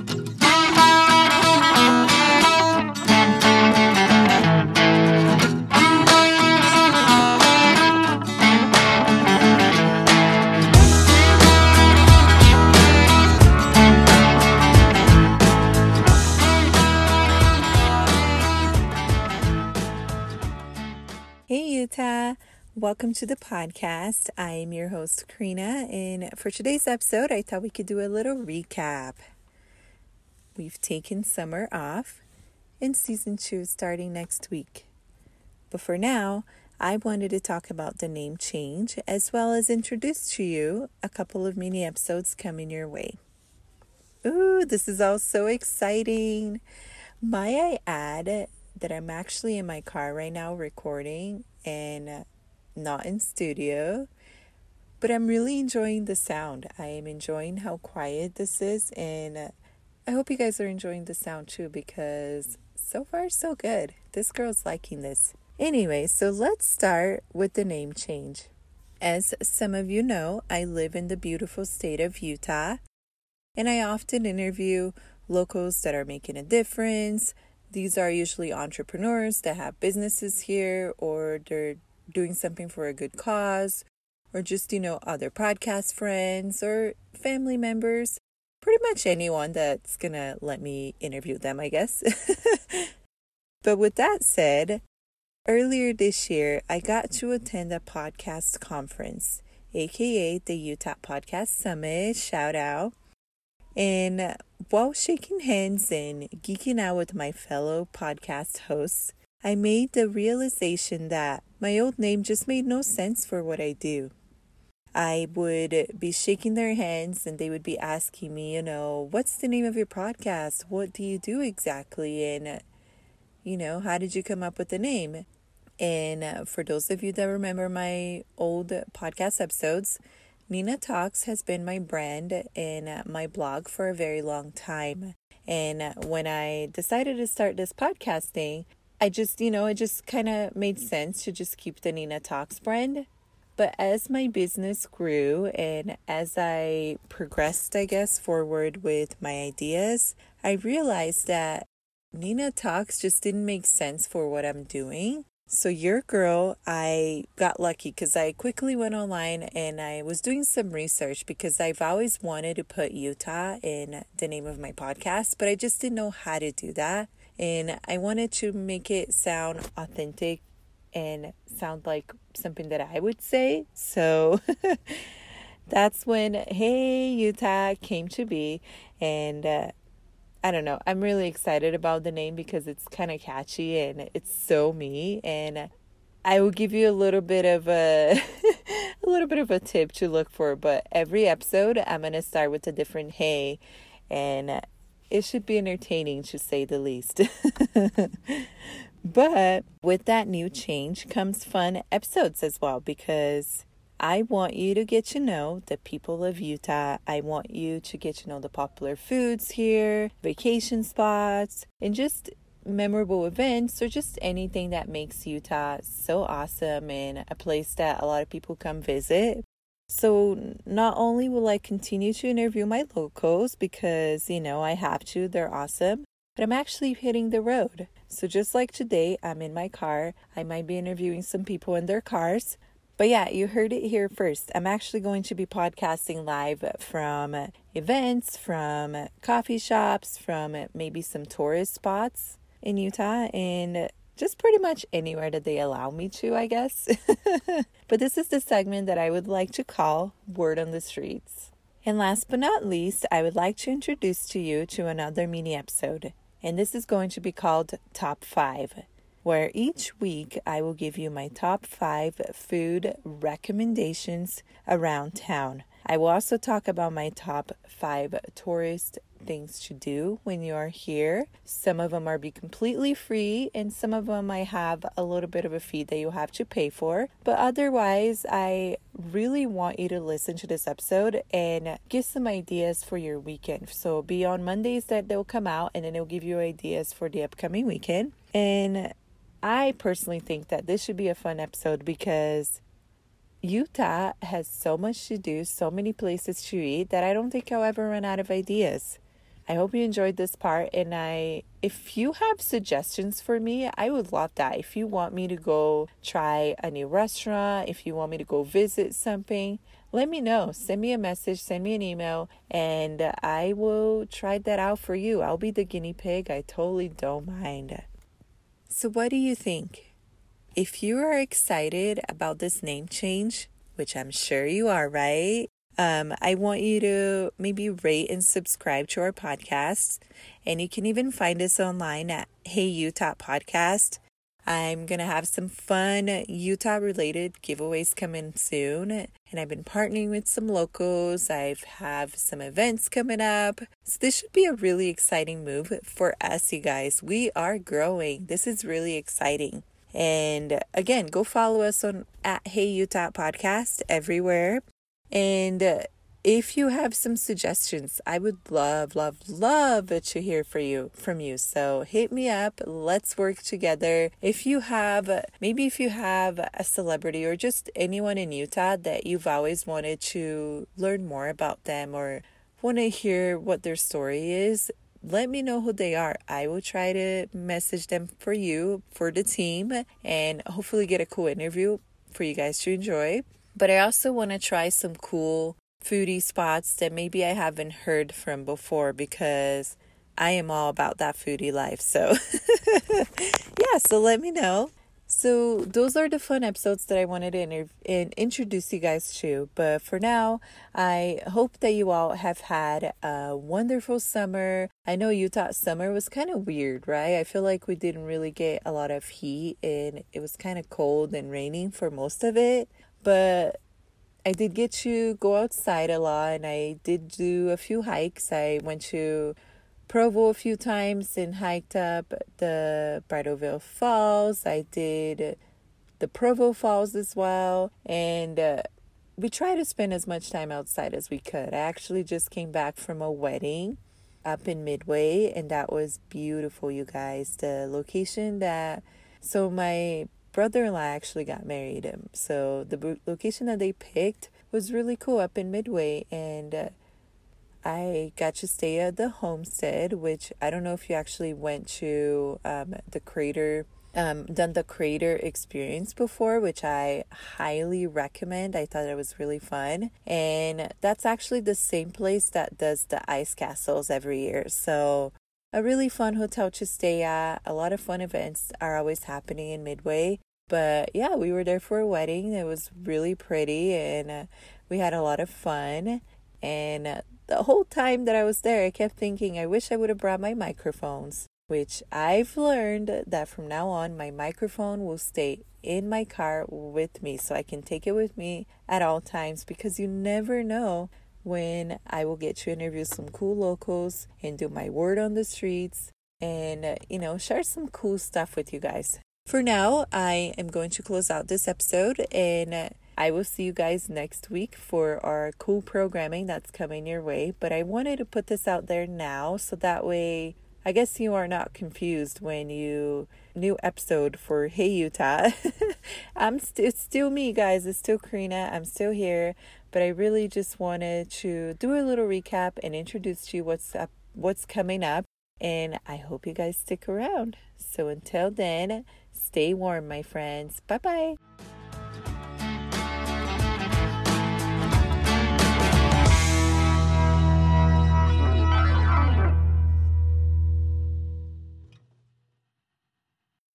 Hey, Utah. Welcome to the podcast. I am your host, Karina, and for today's episode, I thought we could do a little recap. We've taken summer off, and season two is starting next week. But for now, I wanted to talk about the name change as well as introduce to you a couple of mini episodes coming your way. Ooh, this is all so exciting! May I add that I'm actually in my car right now recording and not in studio, but I'm really enjoying the sound. I am enjoying how quiet this is, and I hope you guys are enjoying the sound too because so far so good. This girl's liking this. Anyway, so let's start with the name change. As some of you know, I live in the beautiful state of Utah, and I often interview locals that are making a difference these are usually entrepreneurs that have businesses here or they're doing something for a good cause or just, you know, other podcast friends or family members. Pretty much anyone that's going to let me interview them, I guess. but with that said, earlier this year, I got to attend a podcast conference, aka the Utah Podcast Summit. Shout out. And while shaking hands and geeking out with my fellow podcast hosts, I made the realization that my old name just made no sense for what I do. I would be shaking their hands and they would be asking me, you know, what's the name of your podcast? What do you do exactly? And, you know, how did you come up with the name? And uh, for those of you that remember my old podcast episodes, Nina Talks has been my brand and uh, my blog for a very long time. And uh, when I decided to start this podcasting, I just, you know, it just kind of made sense to just keep the Nina Talks brand. But as my business grew and as I progressed, I guess, forward with my ideas, I realized that Nina Talks just didn't make sense for what I'm doing. So, your girl, I got lucky because I quickly went online and I was doing some research because I've always wanted to put Utah in the name of my podcast, but I just didn't know how to do that. And I wanted to make it sound authentic and sound like something that I would say. So, that's when Hey Utah came to be. And uh, I don't know. I'm really excited about the name because it's kind of catchy and it's so me. And I will give you a little bit of a a little bit of a tip to look for. But every episode, I'm gonna start with a different hey, and it should be entertaining to say the least. but with that new change comes fun episodes as well because I want you to get to know the people of Utah. I want you to get to know the popular foods here, vacation spots, and just memorable events or just anything that makes Utah so awesome and a place that a lot of people come visit. So, not only will I continue to interview my locals because, you know, I have to, they're awesome, but I'm actually hitting the road. So, just like today, I'm in my car. I might be interviewing some people in their cars. But yeah, you heard it here first. I'm actually going to be podcasting live from events, from coffee shops, from maybe some tourist spots in Utah, and just pretty much anywhere that they allow me to, I guess. but this is the segment that I would like to call Word on the Streets. And last but not least, I would like to introduce to you to another mini episode. And this is going to be called Top 5 where each week I will give you my top five food recommendations around town. I will also talk about my top five tourist things to do when you are here. Some of them are be completely free and some of them might have a little bit of a fee that you have to pay for. But otherwise, I really want you to listen to this episode and get some ideas for your weekend. So be on Mondays that they'll come out and then it'll give you ideas for the upcoming weekend. And I personally think that this should be a fun episode because Utah has so much to do, so many places to eat that I don't think I'll ever run out of ideas. I hope you enjoyed this part and I if you have suggestions for me, I would love that. If you want me to go try a new restaurant, if you want me to go visit something, let me know. Send me a message, send me an email, and I will try that out for you. I'll be the guinea pig. I totally don't mind. So, what do you think? If you are excited about this name change, which I'm sure you are, right? Um, I want you to maybe rate and subscribe to our podcast. And you can even find us online at Hey Utah Podcast. I'm going to have some fun Utah related giveaways coming soon. And I've been partnering with some locals. I have some events coming up. So this should be a really exciting move for us, you guys. We are growing. This is really exciting. And again, go follow us on at Hey Utah Podcast everywhere. And uh, if you have some suggestions, I would love, love, love to hear for you from you. So hit me up. Let's work together. If you have, maybe if you have a celebrity or just anyone in Utah that you've always wanted to learn more about them or want to hear what their story is, let me know who they are. I will try to message them for you, for the team, and hopefully get a cool interview for you guys to enjoy. But I also want to try some cool foodie spots that maybe I haven't heard from before because I am all about that foodie life. So, yeah, so let me know. So, those are the fun episodes that I wanted to inter- in- introduce you guys to. But for now, I hope that you all have had a wonderful summer. I know Utah summer was kind of weird, right? I feel like we didn't really get a lot of heat and it was kind of cold and raining for most of it. But I did get to go outside a lot and I did do a few hikes. I went to Provo a few times and hiked up the Bridalveil Falls. I did the Provo Falls as well. And uh, we tried to spend as much time outside as we could. I actually just came back from a wedding up in Midway and that was beautiful, you guys. The location that, so my brother in law actually got married. Um, so the location that they picked was really cool up in Midway. And uh, I got to stay at the homestead, which I don't know if you actually went to um, the crater. Um, done the crater experience before, which I highly recommend. I thought it was really fun. And that's actually the same place that does the ice castles every year. So a really fun hotel to stay at. A lot of fun events are always happening in Midway. But yeah, we were there for a wedding. It was really pretty and uh, we had a lot of fun. And uh, the whole time that I was there, I kept thinking, I wish I would have brought my microphones, which I've learned that from now on, my microphone will stay in my car with me so I can take it with me at all times because you never know when I will get to interview some cool locals and do my word on the streets and, you know, share some cool stuff with you guys. For now, I am going to close out this episode and uh, I will see you guys next week for our cool programming that's coming your way. But I wanted to put this out there now so that way I guess you are not confused when you new episode for Hey Utah. I'm st- it's still me guys, it's still Karina. I'm still here but I really just wanted to do a little recap and introduce to you what's up, what's coming up. And I hope you guys stick around. So until then, stay warm, my friends. Bye bye.